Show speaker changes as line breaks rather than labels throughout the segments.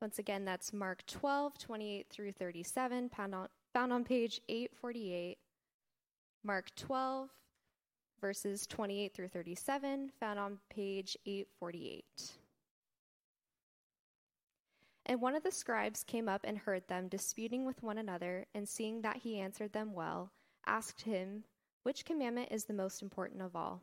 Once again, that's Mark 12, 28 through 37, found on, found on page 848. Mark 12, verses 28 through 37, found on page 848. And one of the scribes came up and heard them disputing with one another, and seeing that he answered them well, asked him, Which commandment is the most important of all?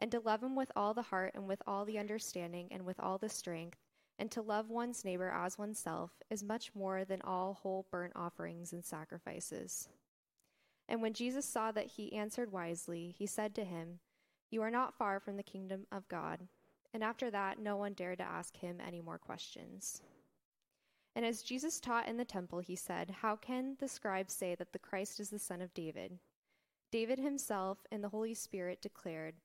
And to love him with all the heart, and with all the understanding, and with all the strength, and to love one's neighbor as oneself is much more than all whole burnt offerings and sacrifices. And when Jesus saw that he answered wisely, he said to him, You are not far from the kingdom of God. And after that, no one dared to ask him any more questions. And as Jesus taught in the temple, he said, How can the scribes say that the Christ is the son of David? David himself and the Holy Spirit declared,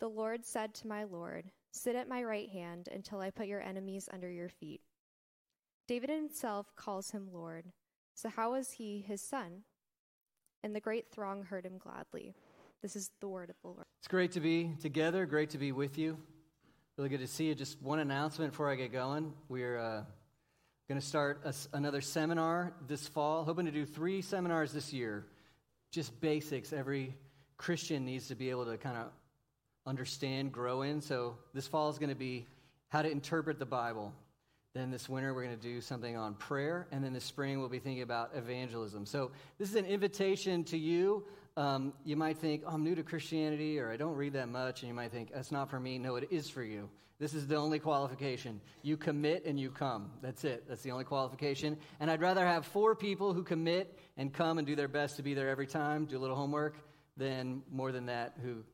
The Lord said to my Lord, Sit at my right hand until I put your enemies under your feet. David himself calls him Lord. So how is he his son? And the great throng heard him gladly. This is the word of the Lord.
It's great to be together, great to be with you. Really good to see you. Just one announcement before I get going. We're uh, going to start a, another seminar this fall, hoping to do three seminars this year. Just basics every Christian needs to be able to kind of understand, grow in. So this fall is going to be how to interpret the Bible. Then this winter, we're going to do something on prayer. And then this spring, we'll be thinking about evangelism. So this is an invitation to you. Um, you might think, oh, I'm new to Christianity, or I don't read that much. And you might think, that's not for me. No, it is for you. This is the only qualification. You commit and you come. That's it. That's the only qualification. And I'd rather have four people who commit and come and do their best to be there every time, do a little homework, than more than that who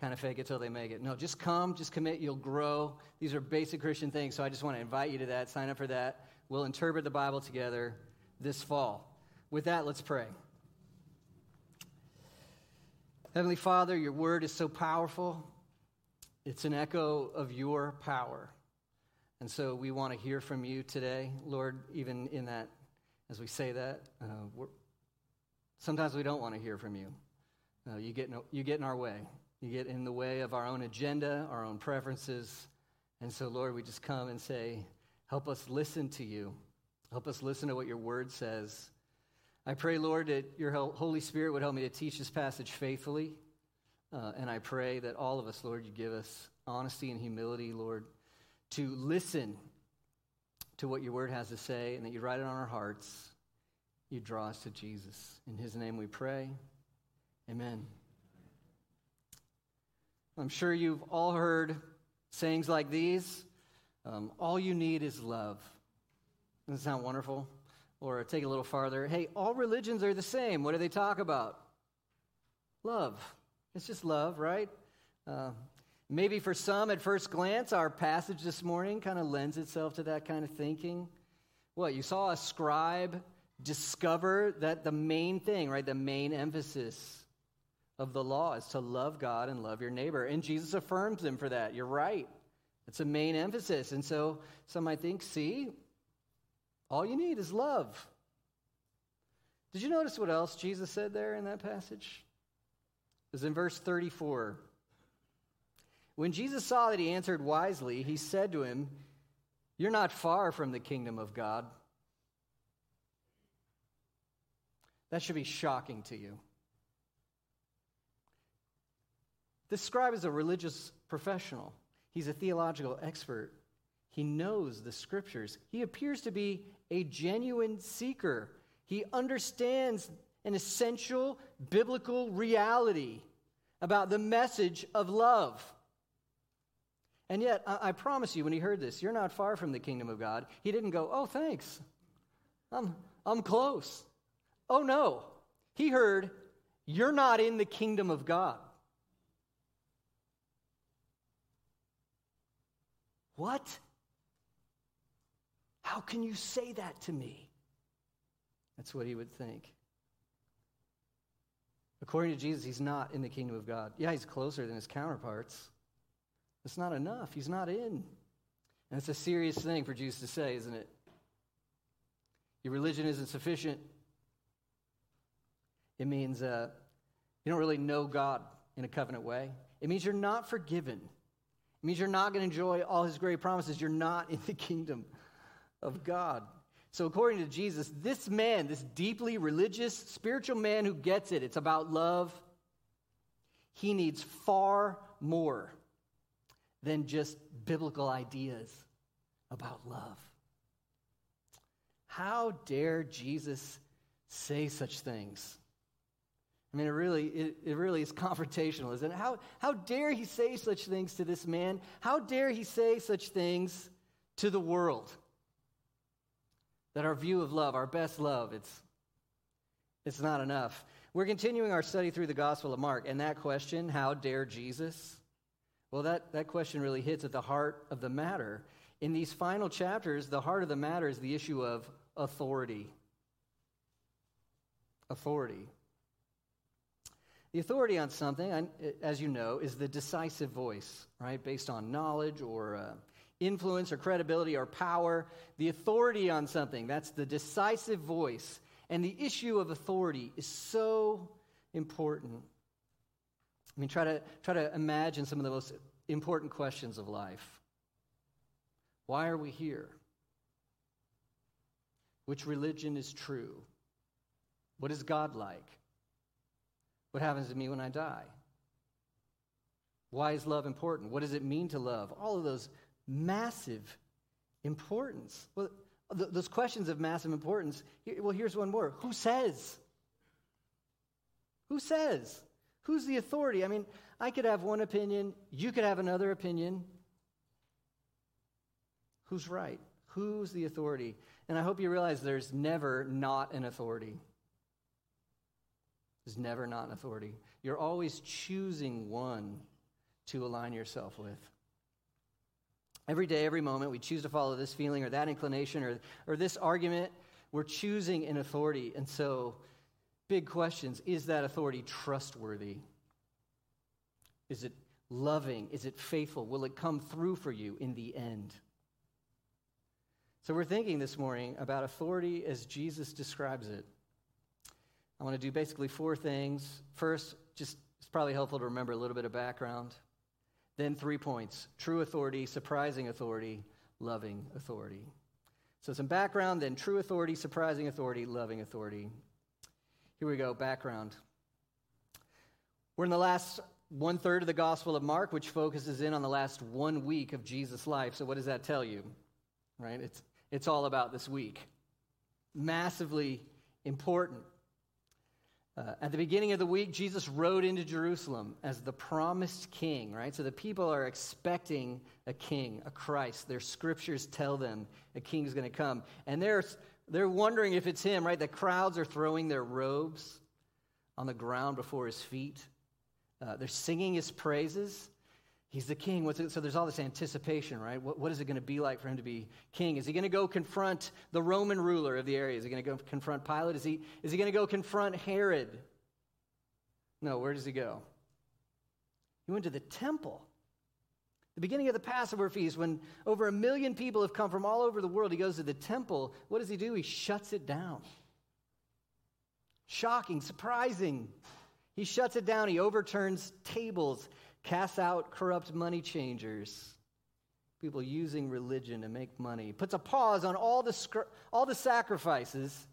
kind of fake it till they make it. No, just come, just commit, you'll grow. These are basic Christian things, so I just want to invite you to that. Sign up for that. We'll interpret the Bible together this fall. With that, let's pray. Heavenly Father, your word is so powerful. It's an echo of your power. And so we want to hear from you today, Lord, even in that, as we say that, uh, sometimes we don't want to hear from you. Uh, you, get in, you get in our way. You get in the way of our own agenda, our own preferences. And so, Lord, we just come and say, help us listen to you. Help us listen to what your word says. I pray, Lord, that your Holy Spirit would help me to teach this passage faithfully. Uh, and I pray that all of us, Lord, you give us honesty and humility, Lord, to listen to what your word has to say and that you write it on our hearts. You draw us to Jesus. In his name we pray. Amen. I'm sure you've all heard sayings like these. Um, all you need is love. Doesn't sound wonderful? Or take it a little farther. Hey, all religions are the same. What do they talk about? Love. It's just love, right? Uh, maybe for some at first glance, our passage this morning kind of lends itself to that kind of thinking. What, you saw a scribe discover that the main thing, right, the main emphasis of the law is to love God and love your neighbor. And Jesus affirms them for that. You're right. It's a main emphasis. And so some might think, see, all you need is love. Did you notice what else Jesus said there in that passage? Was in verse 34. When Jesus saw that he answered wisely, he said to him, You're not far from the kingdom of God. That should be shocking to you. This scribe is a religious professional, he's a theological expert. He knows the scriptures. He appears to be a genuine seeker. He understands an essential biblical reality about the message of love. And yet, I, promise you, when he heard this, you're not far from the kingdom of God. He didn't go, Oh, thanks. I'm, I'm close. Oh, no. He heard, You're not in the kingdom of God. What? How can you say that to me? That's what he would think. According to Jesus, he's not in the kingdom of God. Yeah, he's closer than his counterparts. It's not enough. He's not in. And it's a serious thing for Jews to say, isn't it? Your religion isn't sufficient. It means uh, you don't really know God in a covenant way. It means you're not forgiven. It means you're not going to enjoy all his great promises. You're not in the kingdom of God. So, according to Jesus, this man, this deeply religious, spiritual man who gets it, it's about love, he needs far more than just biblical ideas about love. How dare Jesus say such things? I mean, it really, it, it, really is confrontational, isn't it? How, how dare he say such things to this man? How dare he say such things to the world? that our view of love, our best love, it's, it's not enough. We're continuing our study through the Gospel of Mark, and that question, how dare Jesus? Well, that, that question really hits at the heart of the matter. In these final chapters, the heart of the matter is the issue of authority. Authority. The authority on something, as you know, is the decisive voice, right? Based on knowledge or uh, influence or credibility or power, the authority on something. That's the decisive voice. And the issue of authority is so important. I mean, try to, try to imagine some of the most important questions of life. Why are we here? Which religion is true? What is God like? What happens to me when I die? Why is love important? What does it mean to love? All of those massive importance. Well, th- those questions of massive importance, well, here's one more. Who says? Who says? Who's the authority? I mean, I could have one opinion, you could have another opinion. Who's right? Who's the authority? And I hope you realize there's never not an authority. There's never not an authority. You're always choosing one to align yourself with. Every day, every moment, we choose to follow this feeling or that inclination or, or this argument. We're choosing an authority. And so, big questions is that authority trustworthy? Is it loving? Is it faithful? Will it come through for you in the end? So, we're thinking this morning about authority as Jesus describes it. I want to do basically four things. First, just it's probably helpful to remember a little bit of background. Then three points true authority, surprising authority, loving authority. So some background, then true authority, surprising authority, loving authority. Here we go background. We're in the last one third of the Gospel of Mark, which focuses in on the last one week of Jesus' life. So, what does that tell you? Right? It's, it's all about this week. Massively important. Uh, at the beginning of the week, Jesus rode into Jerusalem as the promised king, right? So the people are expecting a king, a Christ. Their scriptures tell them a king is going to come. And they're, they're wondering if it's him, right? The crowds are throwing their robes on the ground before his feet. Uh, they're singing his praises. He's the king. so there's all this anticipation, right? What, what is it going to be like for him to be king? Is he going to go confront the Roman ruler of the area? Is he going to go confront Pilate? Is he, is he going to go confront Herod? No, where does he go? He went to the temple. The beginning of the Passover feast, when over a million people have come from all over the world, he goes to the temple. What does he do? He shuts it down. Shocking, surprising. He shuts it down. He overturns tables casts out corrupt money changers, people using religion to make money, puts a pause on all the, all the sacrifices,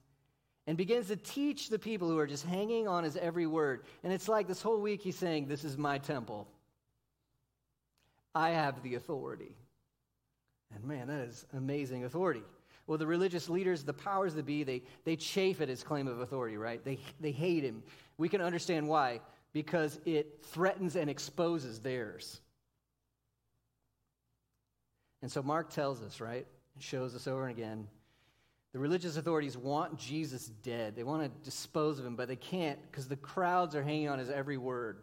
and begins to teach the people who are just hanging on his every word. And it's like this whole week he's saying, This is my temple. I have the authority. And man, that is amazing authority. Well, the religious leaders, the powers that be, they, they chafe at his claim of authority, right? They, they hate him. We can understand why because it threatens and exposes theirs. And so Mark tells us, right? Shows us over and again. The religious authorities want Jesus dead. They want to dispose of him, but they can't because the crowds are hanging on his every word.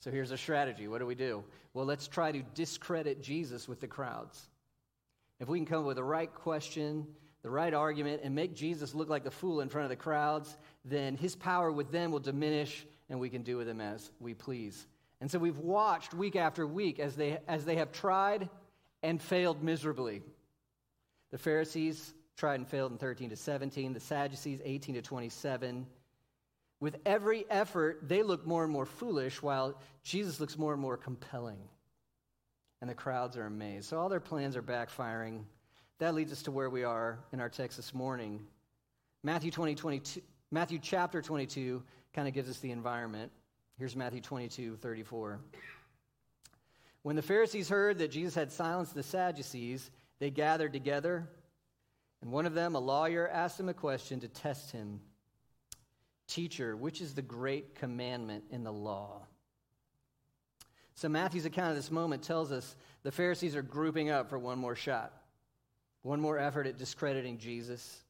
So here's a strategy. What do we do? Well, let's try to discredit Jesus with the crowds. If we can come up with the right question, the right argument and make Jesus look like the fool in front of the crowds, then his power with them will diminish and we can do with them as we please. And so we've watched week after week as they, as they have tried and failed miserably. The Pharisees tried and failed in 13 to 17, the Sadducees 18 to 27. With every effort, they look more and more foolish, while Jesus looks more and more compelling. And the crowds are amazed. So all their plans are backfiring. That leads us to where we are in our text this morning. Matthew 20, 22, Matthew chapter 22 kind of gives us the environment. Here's Matthew 22, 34. When the Pharisees heard that Jesus had silenced the Sadducees, they gathered together, and one of them, a lawyer, asked him a question to test him Teacher, which is the great commandment in the law? So, Matthew's account of this moment tells us the Pharisees are grouping up for one more shot, one more effort at discrediting Jesus.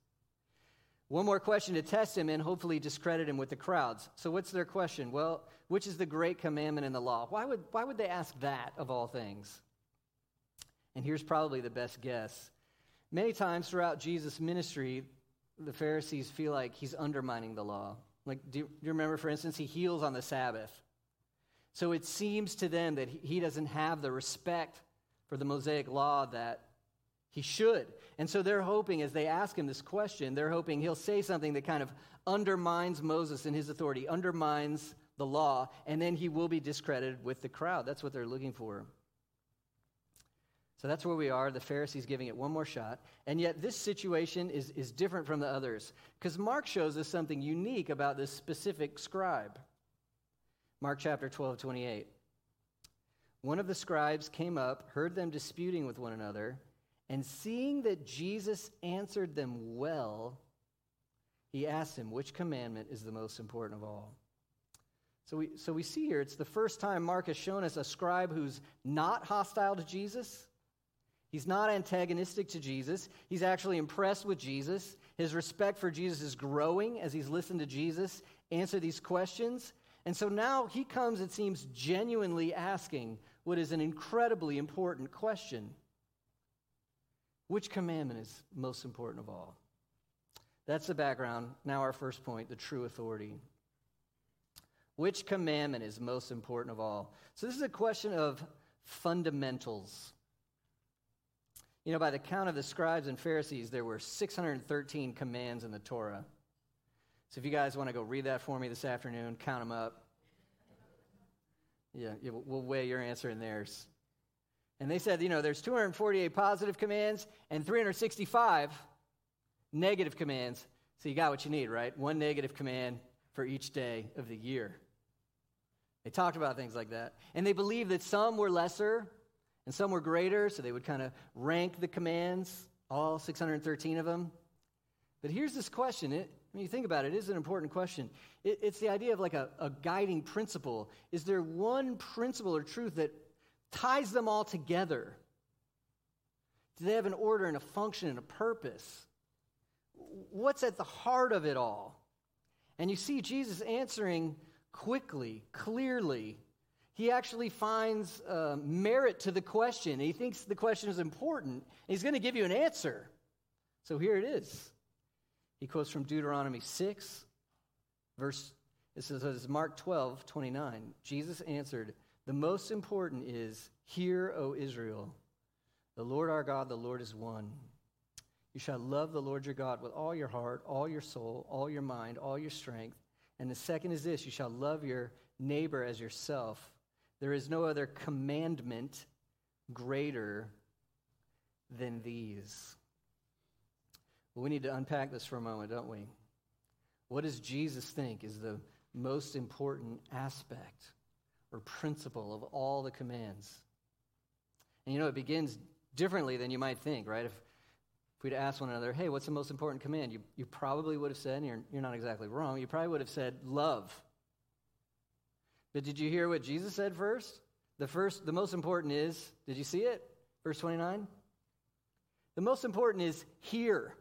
One more question to test him and hopefully discredit him with the crowds. So, what's their question? Well, which is the great commandment in the law? Why would, why would they ask that of all things? And here's probably the best guess. Many times throughout Jesus' ministry, the Pharisees feel like he's undermining the law. Like, do you, do you remember, for instance, he heals on the Sabbath. So it seems to them that he doesn't have the respect for the Mosaic law that he should. And so they're hoping, as they ask him this question, they're hoping he'll say something that kind of undermines Moses and his authority, undermines the law, and then he will be discredited with the crowd. That's what they're looking for. So that's where we are. The Pharisees giving it one more shot. And yet, this situation is, is different from the others because Mark shows us something unique about this specific scribe. Mark chapter 12, 28. One of the scribes came up, heard them disputing with one another, and seeing that Jesus answered them well, he asked him, Which commandment is the most important of all? So we, so we see here, it's the first time Mark has shown us a scribe who's not hostile to Jesus He's not antagonistic to Jesus. He's actually impressed with Jesus. His respect for Jesus is growing as he's listened to Jesus answer these questions. And so now he comes, it seems, genuinely asking what is an incredibly important question Which commandment is most important of all? That's the background. Now, our first point the true authority. Which commandment is most important of all? So, this is a question of fundamentals. You know, by the count of the scribes and Pharisees, there were 613 commands in the Torah. So if you guys want to go read that for me this afternoon, count them up. Yeah, we'll weigh your answer and theirs. And they said, you know, there's 248 positive commands and 365 negative commands. So you got what you need, right? One negative command for each day of the year. They talked about things like that. And they believed that some were lesser and some were greater, so they would kind of rank the commands, all 613 of them. But here's this question. It, when you think about it, it is an important question. It, it's the idea of like a, a guiding principle. Is there one principle or truth that ties them all together? Do they have an order and a function and a purpose? What's at the heart of it all? And you see Jesus answering quickly, clearly, he actually finds uh, merit to the question. He thinks the question is important. he's going to give you an answer. So here it is. He quotes from Deuteronomy 6, verse, it says, Mark 12, 29. Jesus answered, The most important is, Hear, O Israel, the Lord our God, the Lord is one. You shall love the Lord your God with all your heart, all your soul, all your mind, all your strength. And the second is this you shall love your neighbor as yourself. There is no other commandment greater than these. Well, we need to unpack this for a moment, don't we? What does Jesus think is the most important aspect or principle of all the commands? And you know, it begins differently than you might think, right? If, if we'd asked one another, hey, what's the most important command? You, you probably would have said, and you're, you're not exactly wrong, you probably would have said, love. But did you hear what Jesus said first? The first, the most important is, did you see it? Verse 29? The most important is here.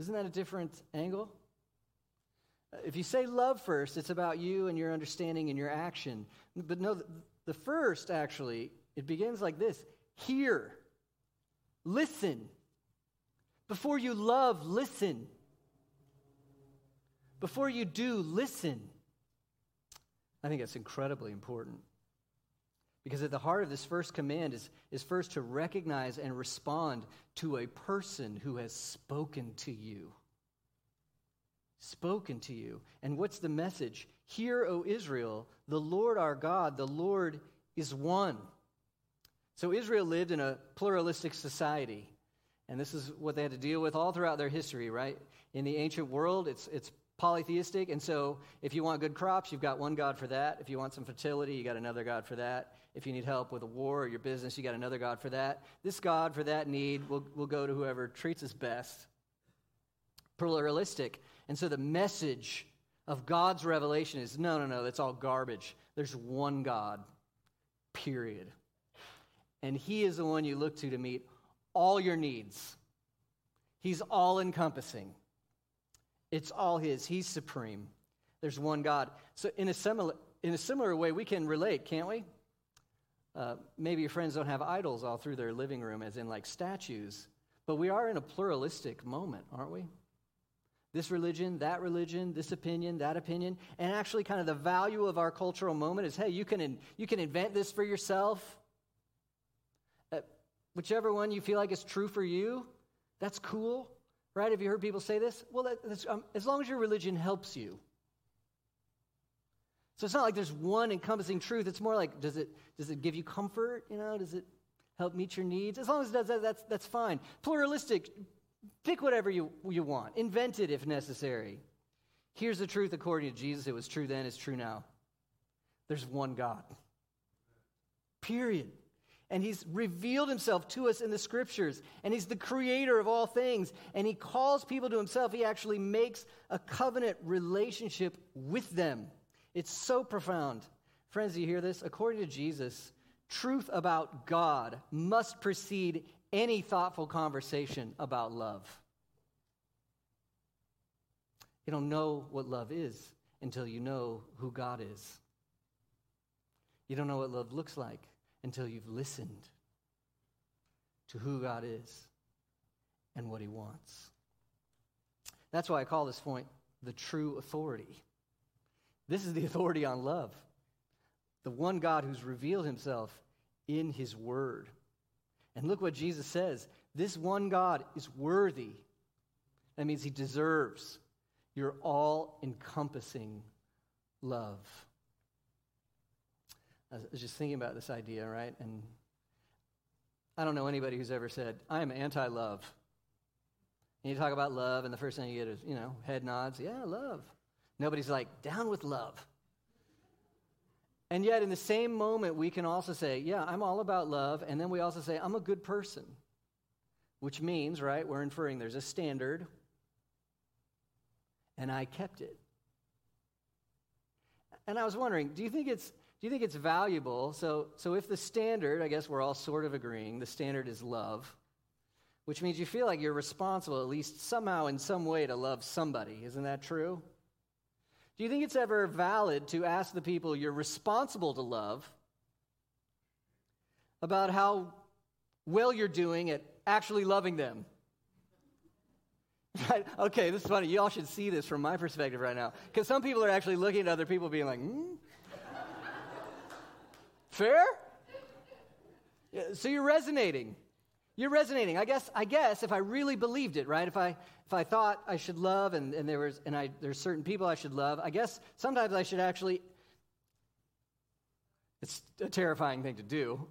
Isn't that a different angle? If you say love first, it's about you and your understanding and your action. But no, the first actually, it begins like this hear, listen. Before you love, listen. Before you do, listen. I think that's incredibly important. Because at the heart of this first command is, is first to recognize and respond to a person who has spoken to you. Spoken to you. And what's the message? Hear, O Israel, the Lord our God, the Lord is one. So Israel lived in a pluralistic society. And this is what they had to deal with all throughout their history, right? In the ancient world, it's, it's polytheistic. And so if you want good crops, you've got one God for that. If you want some fertility, you got another God for that. If you need help with a war or your business, you got another God for that. This God for that need will, will go to whoever treats us best. Pluralistic. And so the message of God's revelation is no, no, no, that's all garbage. There's one God, period. And He is the one you look to to meet all your needs. He's all encompassing, it's all His. He's supreme. There's one God. So, in a similar, in a similar way, we can relate, can't we? Uh, maybe your friends don't have idols all through their living room, as in like statues, but we are in a pluralistic moment, aren't we? This religion, that religion, this opinion, that opinion. And actually, kind of the value of our cultural moment is hey, you can, you can invent this for yourself. Uh, whichever one you feel like is true for you, that's cool, right? Have you heard people say this? Well, that, um, as long as your religion helps you. So it's not like there's one encompassing truth. It's more like, does it, does it give you comfort? You know, does it help meet your needs? As long as it does that, that's, that's fine. Pluralistic, pick whatever you, you want. Invent it if necessary. Here's the truth according to Jesus. It was true then, it's true now. There's one God. Period. And he's revealed himself to us in the scriptures. And he's the creator of all things. And he calls people to himself. He actually makes a covenant relationship with them. It's so profound. Friends, you hear this? According to Jesus, truth about God must precede any thoughtful conversation about love. You don't know what love is until you know who God is. You don't know what love looks like until you've listened to who God is and what He wants. That's why I call this point the true authority. This is the authority on love. The one God who's revealed himself in his word. And look what Jesus says this one God is worthy. That means he deserves your all encompassing love. I was just thinking about this idea, right? And I don't know anybody who's ever said, I am anti love. And you talk about love, and the first thing you get is, you know, head nods. Yeah, love. Nobody's like, down with love. And yet, in the same moment, we can also say, yeah, I'm all about love. And then we also say, I'm a good person. Which means, right, we're inferring there's a standard, and I kept it. And I was wondering, do you think it's do you think it's valuable? So, so if the standard, I guess we're all sort of agreeing, the standard is love, which means you feel like you're responsible, at least somehow in some way, to love somebody. Isn't that true? Do you think it's ever valid to ask the people you're responsible to love about how well you're doing at actually loving them? Right? Okay, this is funny. You all should see this from my perspective right now. Because some people are actually looking at other people being like, hmm? Fair? So you're resonating. You're resonating. I guess, I guess if I really believed it, right? If I, if I thought I should love and, and, there was, and I, there's certain people I should love, I guess sometimes I should actually, it's a terrifying thing to do.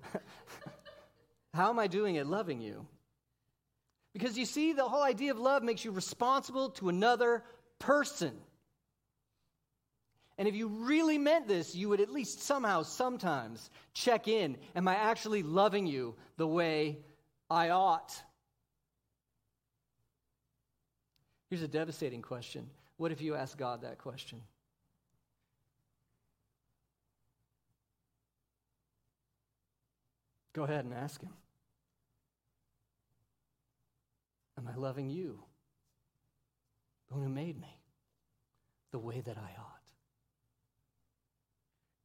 How am I doing at loving you? Because you see, the whole idea of love makes you responsible to another person. And if you really meant this, you would at least somehow, sometimes check in Am I actually loving you the way I ought? Here's a devastating question. What if you ask God that question? Go ahead and ask Him. Am I loving you, the one who made me, the way that I ought?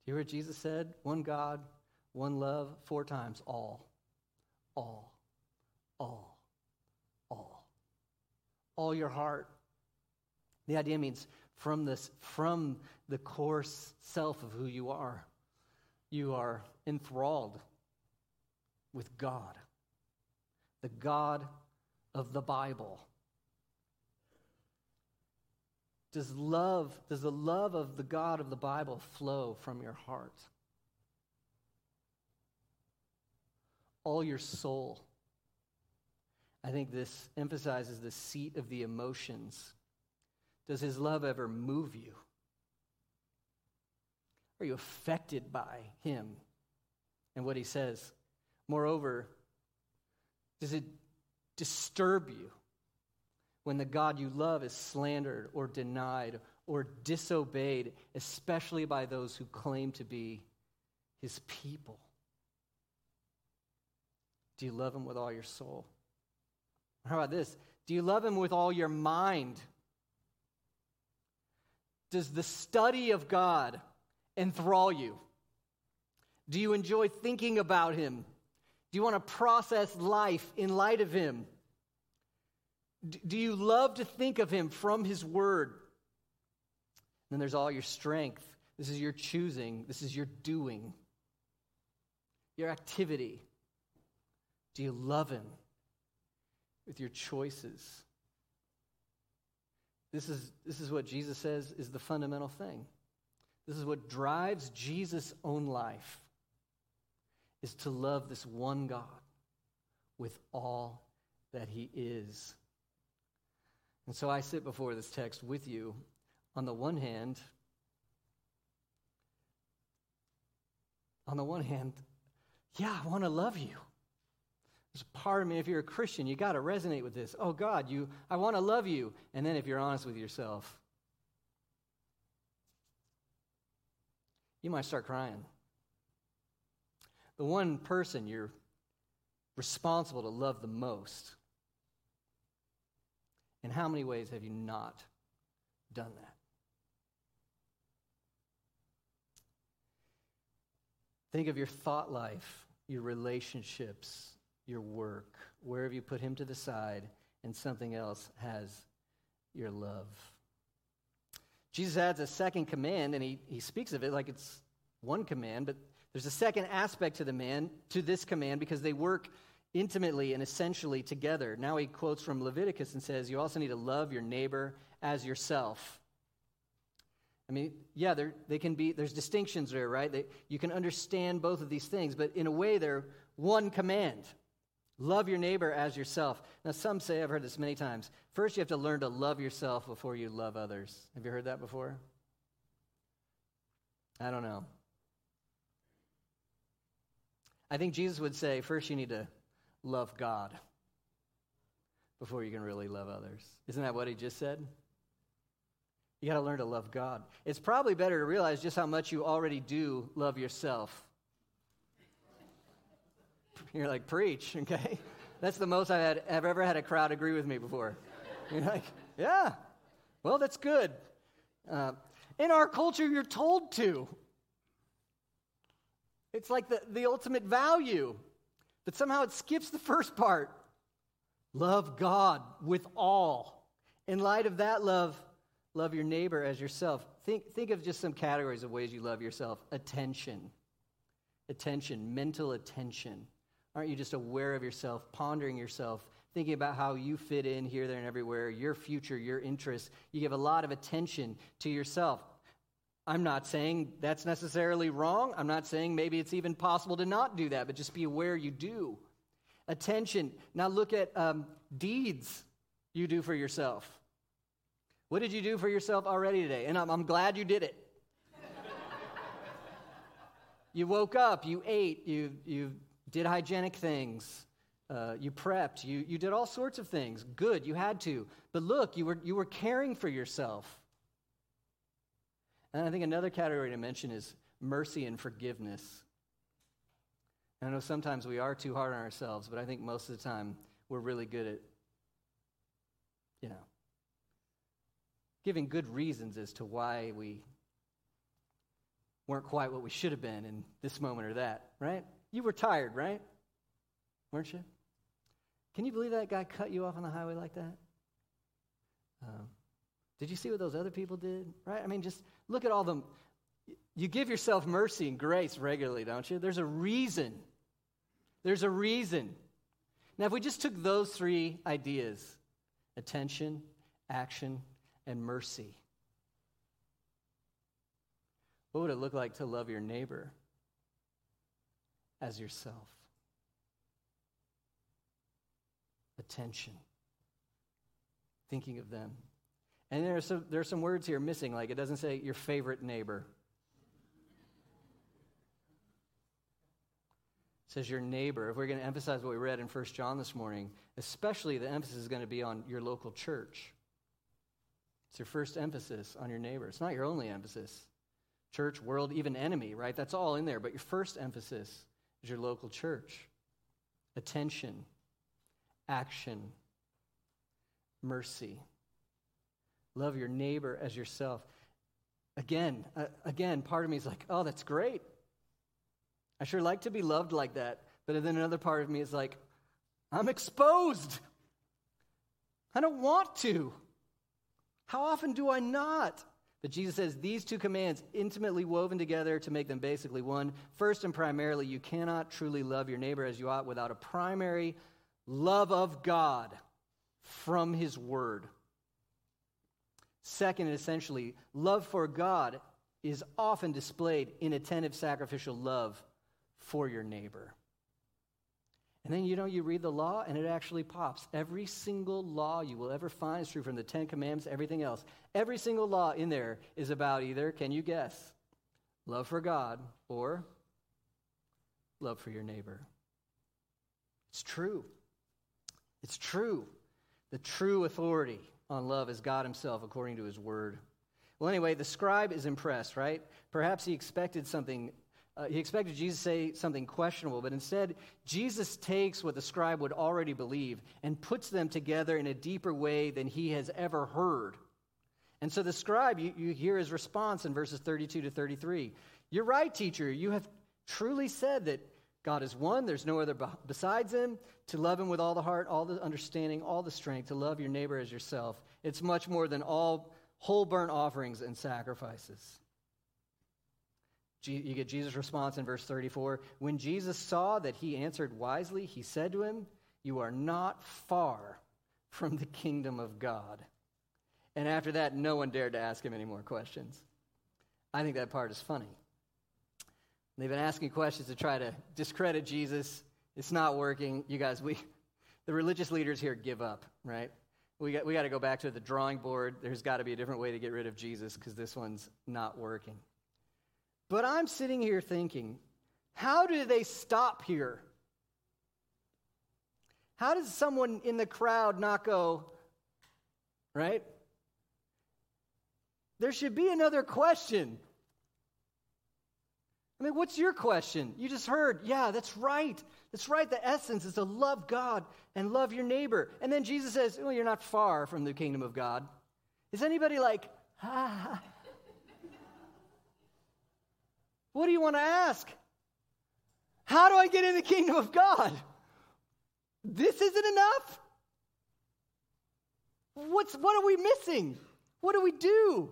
Do you hear what Jesus said? One God, one love, four times, all. All. All. All. All your heart. The idea means from this from the core self of who you are. You are enthralled with God. The God of the Bible. Does love, does the love of the God of the Bible flow from your heart? All your soul. I think this emphasizes the seat of the emotions. Does his love ever move you? Are you affected by him and what he says? Moreover, does it disturb you when the God you love is slandered or denied or disobeyed, especially by those who claim to be his people? Do you love him with all your soul? How about this? Do you love him with all your mind? Does the study of God enthrall you? Do you enjoy thinking about him? Do you want to process life in light of him? Do you love to think of him from his word? Then there's all your strength. This is your choosing. This is your doing, your activity. Do you love him with your choices? This is, this is what Jesus says is the fundamental thing. This is what drives Jesus' own life is to love this one God with all that he is. And so I sit before this text with you. On the one hand, on the one hand, yeah, I want to love you. There's a part of me, if you're a Christian, you got to resonate with this. Oh God, you, I want to love you. And then if you're honest with yourself, you might start crying. The one person you're responsible to love the most in how many ways have you not done that? Think of your thought life, your relationships, your work. Where have you put him to the side and something else has your love? Jesus adds a second command, and he, he speaks of it like it's one command, but there's a second aspect to the man, to this command, because they work intimately and essentially together. Now he quotes from Leviticus and says, You also need to love your neighbor as yourself. I mean, yeah, there, they can be, there's distinctions there, right? They, you can understand both of these things, but in a way, they're one command. Love your neighbor as yourself. Now, some say, I've heard this many times, first you have to learn to love yourself before you love others. Have you heard that before? I don't know. I think Jesus would say, first you need to love God before you can really love others. Isn't that what he just said? You got to learn to love God. It's probably better to realize just how much you already do love yourself. You're like, preach, okay? That's the most I've, had, I've ever had a crowd agree with me before. You're like, yeah, well, that's good. Uh, in our culture, you're told to. It's like the, the ultimate value. But somehow it skips the first part. Love God with all. In light of that love, love your neighbor as yourself. Think, think of just some categories of ways you love yourself attention, attention, mental attention. Aren't you just aware of yourself, pondering yourself, thinking about how you fit in here, there, and everywhere, your future, your interests? You give a lot of attention to yourself. I'm not saying that's necessarily wrong. I'm not saying maybe it's even possible to not do that, but just be aware you do. Attention. Now look at um, deeds you do for yourself. What did you do for yourself already today? And I'm, I'm glad you did it. you woke up, you ate, you, you did hygienic things, uh, you prepped, you, you did all sorts of things. Good, you had to. But look, you were, you were caring for yourself. And I think another category to mention is mercy and forgiveness. And I know sometimes we are too hard on ourselves, but I think most of the time we're really good at, you know, giving good reasons as to why we weren't quite what we should have been in this moment or that, right? You were tired, right? Weren't you? Can you believe that guy cut you off on the highway like that? Um, did you see what those other people did? Right? I mean, just look at all them. You give yourself mercy and grace regularly, don't you? There's a reason. There's a reason. Now, if we just took those three ideas attention, action, and mercy what would it look like to love your neighbor as yourself? Attention. Thinking of them. And there are, some, there are some words here missing, like it doesn't say your favorite neighbor. It says your neighbor. If we're going to emphasize what we read in 1 John this morning, especially the emphasis is going to be on your local church. It's your first emphasis on your neighbor. It's not your only emphasis. Church, world, even enemy, right? That's all in there. But your first emphasis is your local church. Attention, action, mercy. Love your neighbor as yourself. Again, uh, again, part of me is like, oh, that's great. I sure like to be loved like that. But then another part of me is like, I'm exposed. I don't want to. How often do I not? But Jesus says these two commands, intimately woven together to make them basically one. First and primarily, you cannot truly love your neighbor as you ought without a primary love of God from his word. Second, and essentially, love for God is often displayed in attentive sacrificial love for your neighbor. And then, you know, you read the law and it actually pops. Every single law you will ever find is true from the Ten Commandments, everything else. Every single law in there is about either, can you guess, love for God or love for your neighbor. It's true. It's true. The true authority on love is God Himself, according to His word. Well, anyway, the scribe is impressed, right? Perhaps he expected something uh, he expected Jesus to say something questionable, but instead, Jesus takes what the scribe would already believe and puts them together in a deeper way than he has ever heard. And so the scribe, you, you hear his response in verses 32 to 33. You're right, teacher. You have truly said that God is one, there's no other besides him, to love him with all the heart, all the understanding, all the strength, to love your neighbor as yourself. It's much more than all whole burnt offerings and sacrifices. You get Jesus' response in verse 34. When Jesus saw that he answered wisely, he said to him, You are not far from the kingdom of God. And after that, no one dared to ask him any more questions. I think that part is funny. They've been asking questions to try to discredit Jesus. It's not working. You guys, we, the religious leaders here give up, right? We got, we got to go back to the drawing board. There's got to be a different way to get rid of Jesus because this one's not working. But I'm sitting here thinking, how do they stop here? How does someone in the crowd not go, right? There should be another question. I mean, what's your question? You just heard, yeah, that's right. That's right. The essence is to love God and love your neighbor. And then Jesus says, well, you're not far from the kingdom of God. Is anybody like, what do you want to ask? How do I get in the kingdom of God? This isn't enough? What's, what are we missing? What do we do?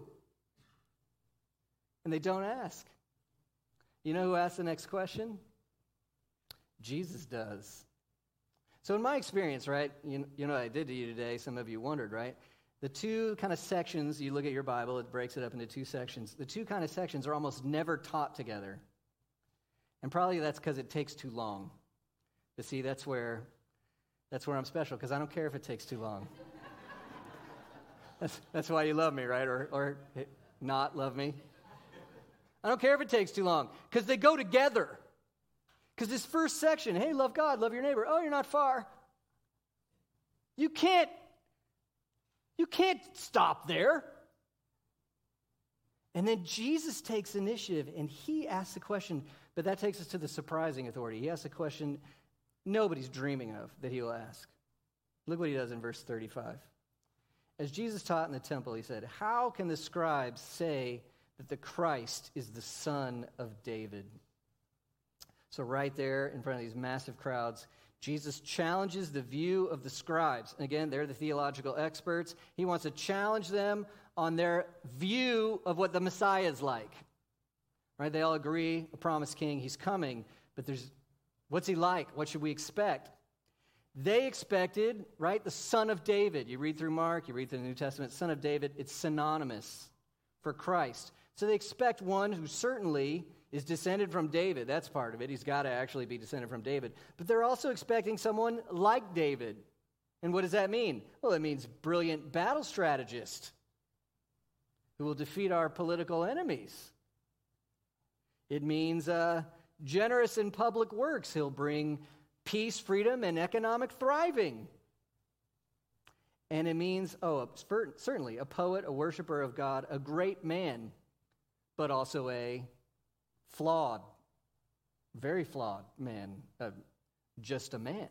And they don't ask. You know who asks the next question? Jesus does. So, in my experience, right, you, you know what I did to you today? Some of you wondered, right? The two kind of sections, you look at your Bible, it breaks it up into two sections. The two kind of sections are almost never taught together. And probably that's because it takes too long. But see, that's where that's where I'm special, because I don't care if it takes too long. that's, that's why you love me, right? Or, or not love me. I don't care if it takes too long, because they go together. Because this first section, hey, love God, love your neighbor. Oh, you're not far. You can't you can't stop there. And then Jesus takes initiative and he asks the question, but that takes us to the surprising authority. He asks a question nobody's dreaming of that he will ask. Look what he does in verse 35. As Jesus taught in the temple, he said, How can the scribes say that the Christ is the son of David? So, right there in front of these massive crowds, Jesus challenges the view of the scribes. Again, they're the theological experts. He wants to challenge them on their view of what the Messiah is like. Right? They all agree, a promised king, he's coming, but there's what's he like? What should we expect? They expected, right, the son of David. You read through Mark, you read through the New Testament, son of David, it's synonymous for Christ. So they expect one who certainly is descended from David. That's part of it. He's got to actually be descended from David. But they're also expecting someone like David. And what does that mean? Well, it means brilliant battle strategist who will defeat our political enemies. It means uh, generous in public works. He'll bring peace, freedom, and economic thriving. And it means, oh, certainly a poet, a worshiper of God, a great man, but also a flawed, very flawed man, uh, just a man.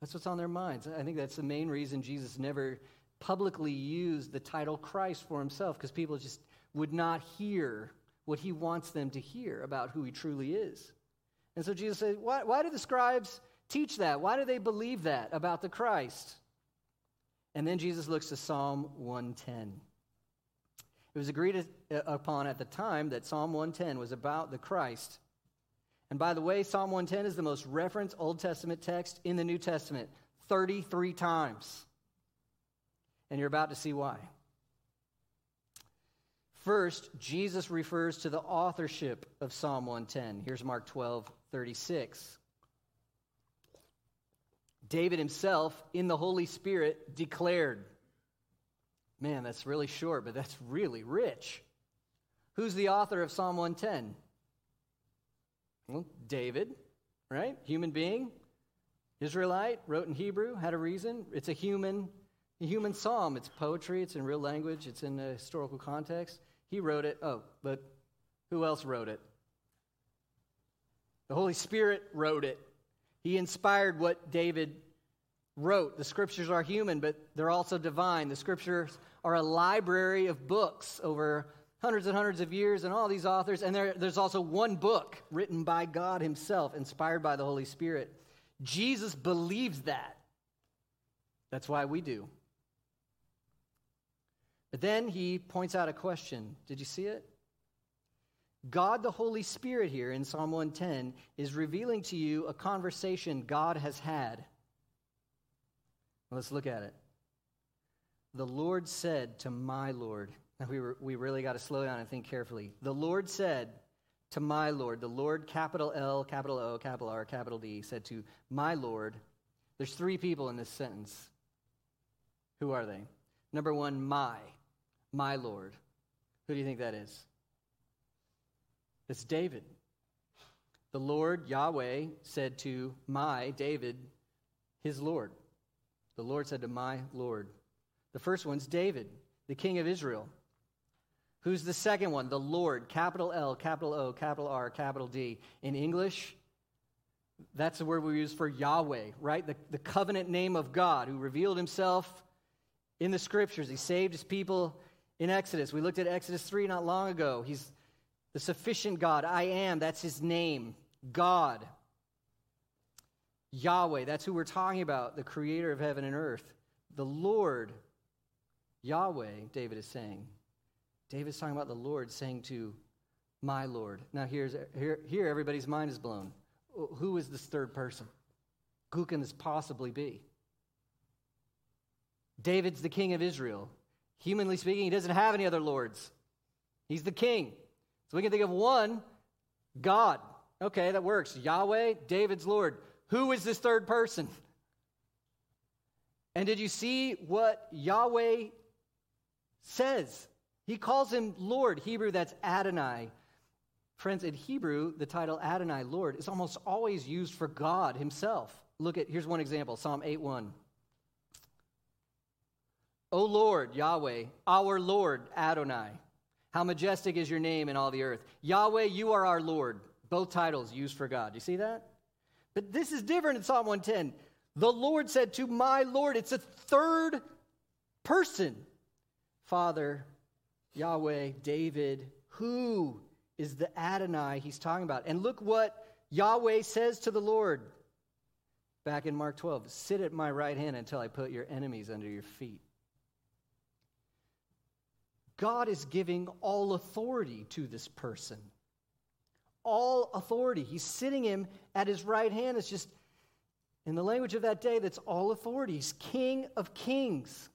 That's what's on their minds. I think that's the main reason Jesus never publicly used the title Christ for himself, because people just would not hear what he wants them to hear about who he truly is. And so Jesus said, Why, why do the scribes teach that? Why do they believe that about the Christ? And then Jesus looks to Psalm 110. It was agreed uh, upon at the time that Psalm 110 was about the Christ. And by the way, Psalm 110 is the most referenced Old Testament text in the New Testament 33 times. And you're about to see why. First, Jesus refers to the authorship of Psalm 110. Here's Mark 12, 36. David himself, in the Holy Spirit, declared, Man, that's really short, but that's really rich. Who's the author of Psalm 110? Well, David, right? Human being, Israelite, wrote in Hebrew, had a reason. It's a human, a human psalm. It's poetry, it's in real language, it's in a historical context. He wrote it. Oh, but who else wrote it? The Holy Spirit wrote it. He inspired what David wrote. The scriptures are human, but they're also divine. The scriptures are a library of books over hundreds and hundreds of years and all these authors. And there, there's also one book written by God Himself, inspired by the Holy Spirit. Jesus believes that. That's why we do. But then he points out a question. Did you see it? God, the Holy Spirit, here in Psalm 110, is revealing to you a conversation God has had. Let's look at it. The Lord said to my Lord, we, re- we really got to slow down and think carefully. The Lord said to my Lord, the Lord, capital L, capital O, capital R, capital D, said to my Lord. There's three people in this sentence. Who are they? Number one, my, my Lord. Who do you think that is? It's David. The Lord, Yahweh, said to my, David, his Lord. The Lord said to my Lord. The first one's David, the king of Israel. Who's the second one? The Lord, capital L, capital O, capital R, capital D. In English, that's the word we use for Yahweh, right? The, the covenant name of God who revealed himself in the scriptures. He saved his people in Exodus. We looked at Exodus 3 not long ago. He's the sufficient God. I am, that's his name. God. Yahweh, that's who we're talking about, the creator of heaven and earth. The Lord, Yahweh, David is saying. David's talking about the Lord saying to my Lord. Now, here's, here, here everybody's mind is blown. Who is this third person? Who can this possibly be? David's the king of Israel. Humanly speaking, he doesn't have any other lords. He's the king. So we can think of one God. Okay, that works. Yahweh, David's Lord. Who is this third person? And did you see what Yahweh says? He calls him Lord. Hebrew, that's Adonai. Friends, in Hebrew, the title Adonai, Lord, is almost always used for God himself. Look at, here's one example Psalm 8 1. O Lord, Yahweh, our Lord, Adonai. How majestic is your name in all the earth. Yahweh, you are our Lord. Both titles used for God. You see that? But this is different in Psalm 110. The Lord said to my Lord, it's a third person. Father, Yahweh, David, who is the Adonai he's talking about? And look what Yahweh says to the Lord. Back in Mark 12, sit at my right hand until I put your enemies under your feet. God is giving all authority to this person. All authority. He's sitting him at his right hand. It's just, in the language of that day, that's all authority. He's King of kings.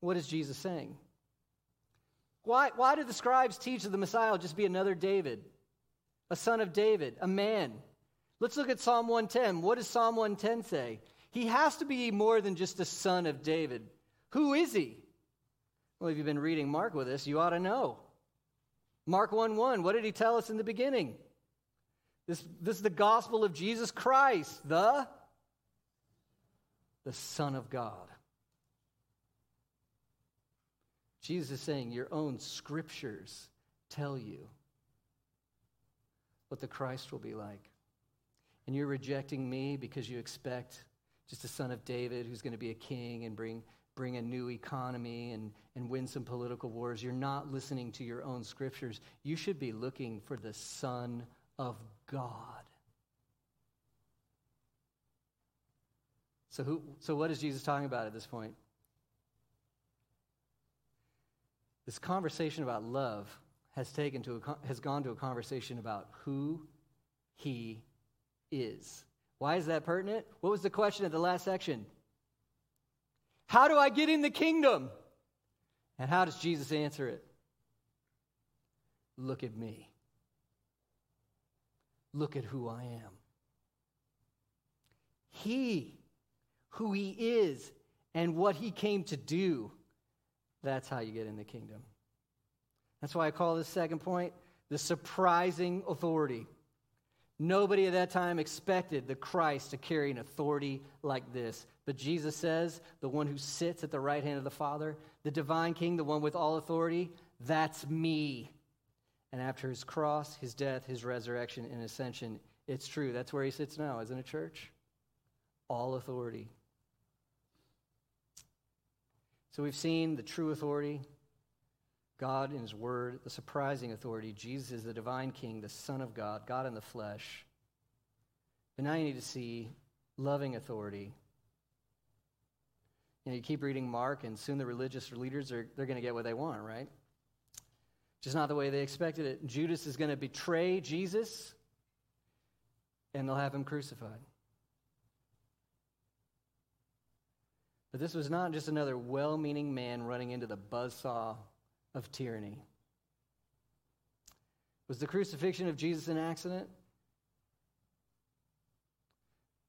What is Jesus saying? Why, why do the scribes teach that the Messiah will just be another David, a son of David, a man? Let's look at Psalm 110. What does Psalm 110 say? He has to be more than just a son of David. Who is he? Well, if you've been reading Mark with us, you ought to know. Mark 1 1, what did he tell us in the beginning? This, this is the gospel of Jesus Christ, the, the Son of God. Jesus is saying, Your own scriptures tell you what the Christ will be like. And you're rejecting me because you expect just a son of David who's going to be a king and bring bring a new economy and, and win some political wars. You're not listening to your own scriptures. You should be looking for the Son of God. So, who, so what is Jesus talking about at this point? This conversation about love has, taken to a, has gone to a conversation about who he is. Why is that pertinent? What was the question at the last section? How do I get in the kingdom? And how does Jesus answer it? Look at me. Look at who I am. He, who he is, and what he came to do, that's how you get in the kingdom. That's why I call this second point the surprising authority. Nobody at that time expected the Christ to carry an authority like this. But Jesus says, the one who sits at the right hand of the Father, the divine king, the one with all authority, that's me. And after his cross, his death, his resurrection, and ascension, it's true. That's where he sits now, isn't it, church? All authority. So we've seen the true authority, God in His Word, the surprising authority. Jesus is the divine King, the Son of God, God in the flesh. But now you need to see loving authority. You know, you keep reading Mark, and soon the religious leaders are they're going to get what they want, right? Just not the way they expected it. Judas is going to betray Jesus, and they'll have him crucified. But this was not just another well meaning man running into the buzzsaw of tyranny. Was the crucifixion of Jesus an accident?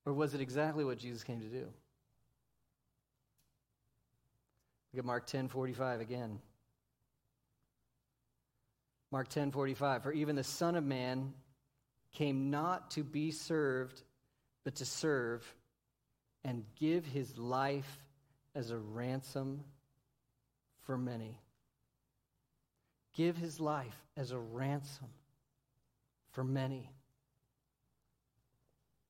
Or was it exactly what Jesus came to do? Look at Mark 10 45 again. Mark 10 45. For even the Son of Man came not to be served, but to serve and give his life as a ransom for many give his life as a ransom for many.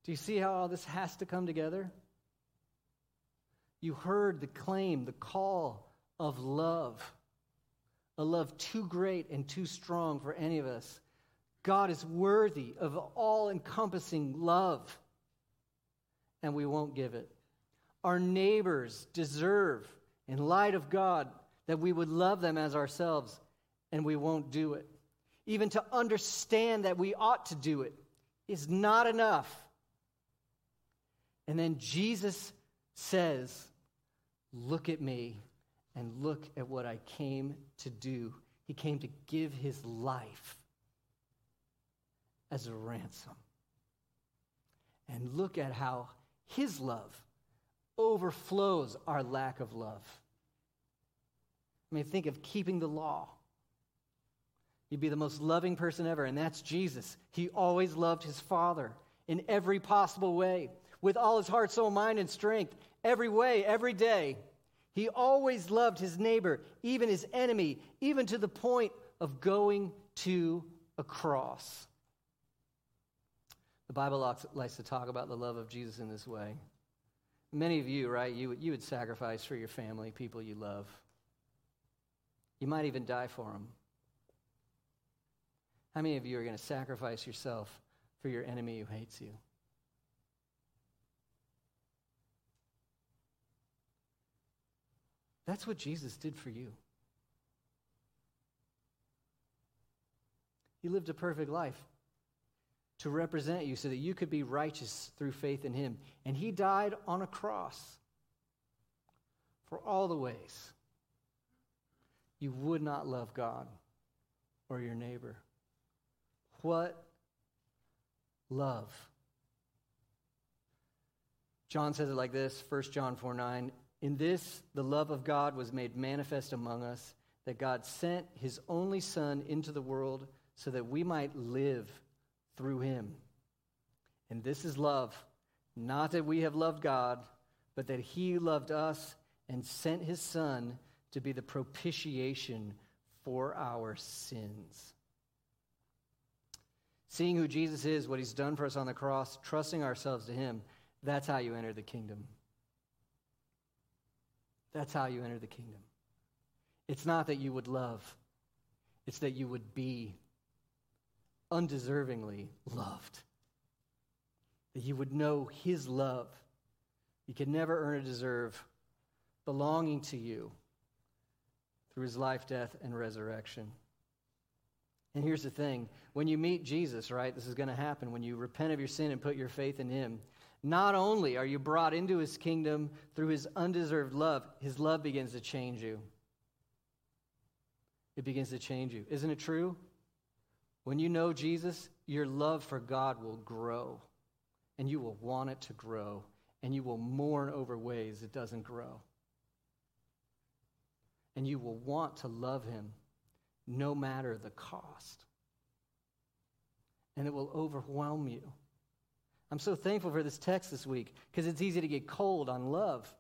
Do you see how all this has to come together? You heard the claim, the call of love, a love too great and too strong for any of us. God is worthy of all encompassing love, and we won't give it. Our neighbors deserve, in light of God, that we would love them as ourselves, and we won't do it. Even to understand that we ought to do it is not enough. And then Jesus says, Look at me and look at what I came to do. He came to give his life as a ransom. And look at how his love overflows our lack of love. I mean, think of keeping the law. You'd be the most loving person ever, and that's Jesus. He always loved his Father in every possible way, with all his heart, soul, mind, and strength, every way, every day. He always loved his neighbor, even his enemy, even to the point of going to a cross. The Bible likes to talk about the love of Jesus in this way. Many of you, right, you, you would sacrifice for your family, people you love. You might even die for them. How many of you are going to sacrifice yourself for your enemy who hates you? That's what Jesus did for you. He lived a perfect life to represent you so that you could be righteous through faith in him. And he died on a cross for all the ways you would not love God or your neighbor. What love? John says it like this 1 John 4 9. In this, the love of God was made manifest among us, that God sent his only Son into the world so that we might live through him. And this is love, not that we have loved God, but that he loved us and sent his Son to be the propitiation for our sins. Seeing who Jesus is, what he's done for us on the cross, trusting ourselves to him, that's how you enter the kingdom. That's how you enter the kingdom. It's not that you would love, it's that you would be undeservingly loved. That you would know his love. You could never earn or deserve belonging to you through his life, death, and resurrection. And here's the thing when you meet Jesus, right, this is going to happen. When you repent of your sin and put your faith in him, not only are you brought into his kingdom through his undeserved love, his love begins to change you. It begins to change you. Isn't it true? When you know Jesus, your love for God will grow, and you will want it to grow, and you will mourn over ways it doesn't grow and you will want to love him no matter the cost. And it will overwhelm you. I'm so thankful for this text this week because it's easy to get cold on love.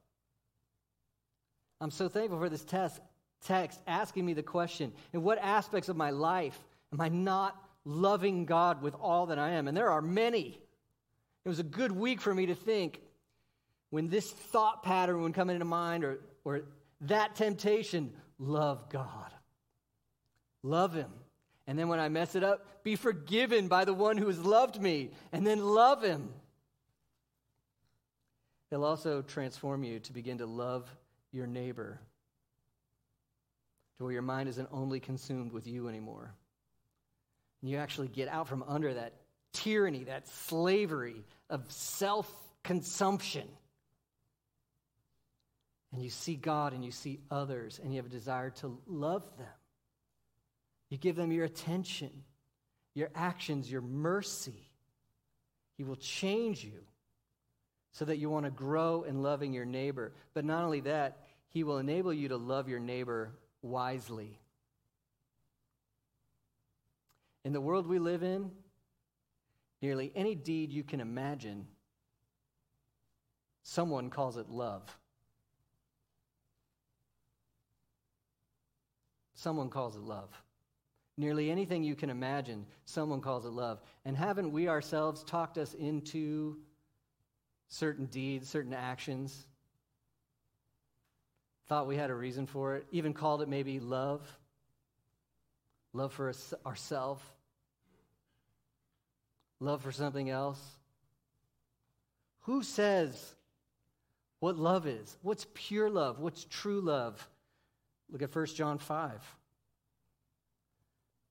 I'm so thankful for this test, text asking me the question in what aspects of my life am I not loving God with all that I am? And there are many. It was a good week for me to think when this thought pattern would come into mind or, or that temptation, love God. Love Him. And then when I mess it up, be forgiven by the one who has loved me, and then love Him. He'll also transform you to begin to love your neighbor, to where your mind isn't only consumed with you anymore. And you actually get out from under that tyranny, that slavery of self consumption and you see God and you see others and you have a desire to love them. You give them your attention, your actions, your mercy. He will change you so that you want to grow in loving your neighbor. But not only that, He will enable you to love your neighbor wisely. In the world we live in, nearly any deed you can imagine, someone calls it love. someone calls it love. Nearly anything you can imagine, someone calls it love. And haven't we ourselves talked us into certain deeds, certain actions? Thought we had a reason for it, even called it maybe love, love for us, ourselves, love for something else. Who says what love is? What's pure love? What's true love? Look at 1 John 5.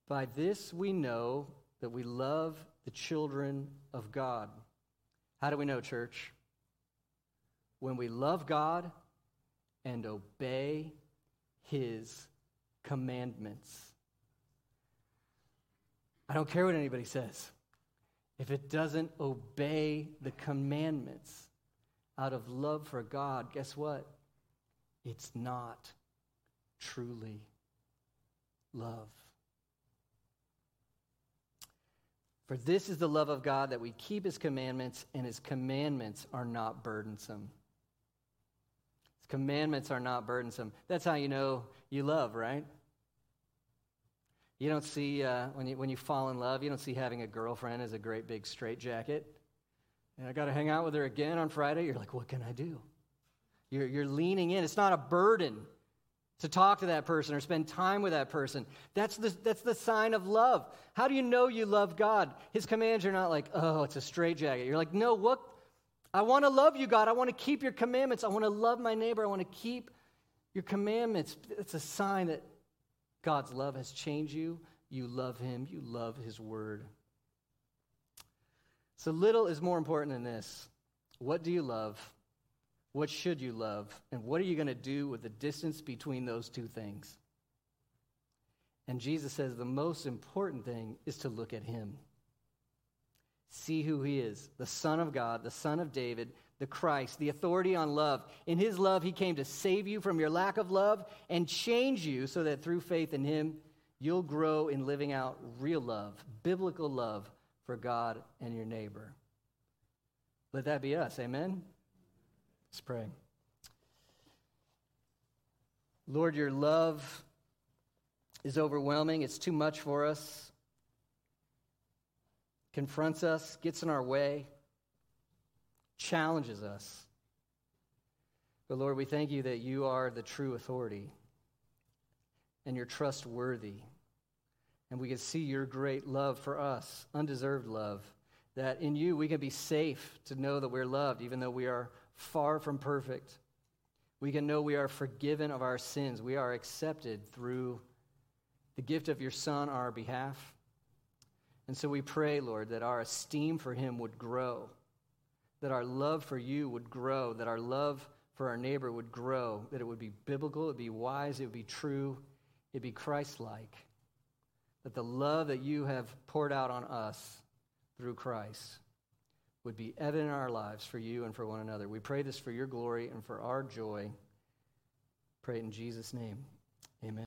By this we know that we love the children of God. How do we know, church? When we love God and obey his commandments. I don't care what anybody says. If it doesn't obey the commandments out of love for God, guess what? It's not truly love. For this is the love of God that we keep his commandments, and his commandments are not burdensome. His commandments are not burdensome. That's how you know you love, right? You don't see, uh, when, you, when you fall in love, you don't see having a girlfriend as a great big straitjacket. And I got to hang out with her again on Friday. You're like, what can I do? You're, you're leaning in. It's not a burden to talk to that person or spend time with that person. That's the, that's the sign of love. How do you know you love God? His commands are not like, oh, it's a straitjacket. You're like, no, what? I want to love you, God. I want to keep your commandments. I want to love my neighbor. I want to keep Your commandments, it's a sign that God's love has changed you. You love Him, you love His word. So little is more important than this. What do you love? What should you love? And what are you going to do with the distance between those two things? And Jesus says the most important thing is to look at Him. See who He is the Son of God, the Son of David, the Christ, the authority on love. In His love, He came to save you from your lack of love and change you so that through faith in Him, you'll grow in living out real love, biblical love for God and your neighbor. Let that be us. Amen? Let's pray. Lord, your love is overwhelming. It's too much for us. Confronts us, gets in our way, challenges us. But Lord, we thank you that you are the true authority and you're trustworthy. And we can see your great love for us, undeserved love, that in you we can be safe to know that we're loved, even though we are far from perfect. We can know we are forgiven of our sins. We are accepted through the gift of your Son on our behalf. And so we pray, Lord, that our esteem for him would grow, that our love for you would grow, that our love for our neighbor would grow, that it would be biblical, it would be wise, it would be true, it would be Christ like. That the love that you have poured out on us through Christ would be evident in our lives for you and for one another. We pray this for your glory and for our joy. Pray in Jesus' name. Amen.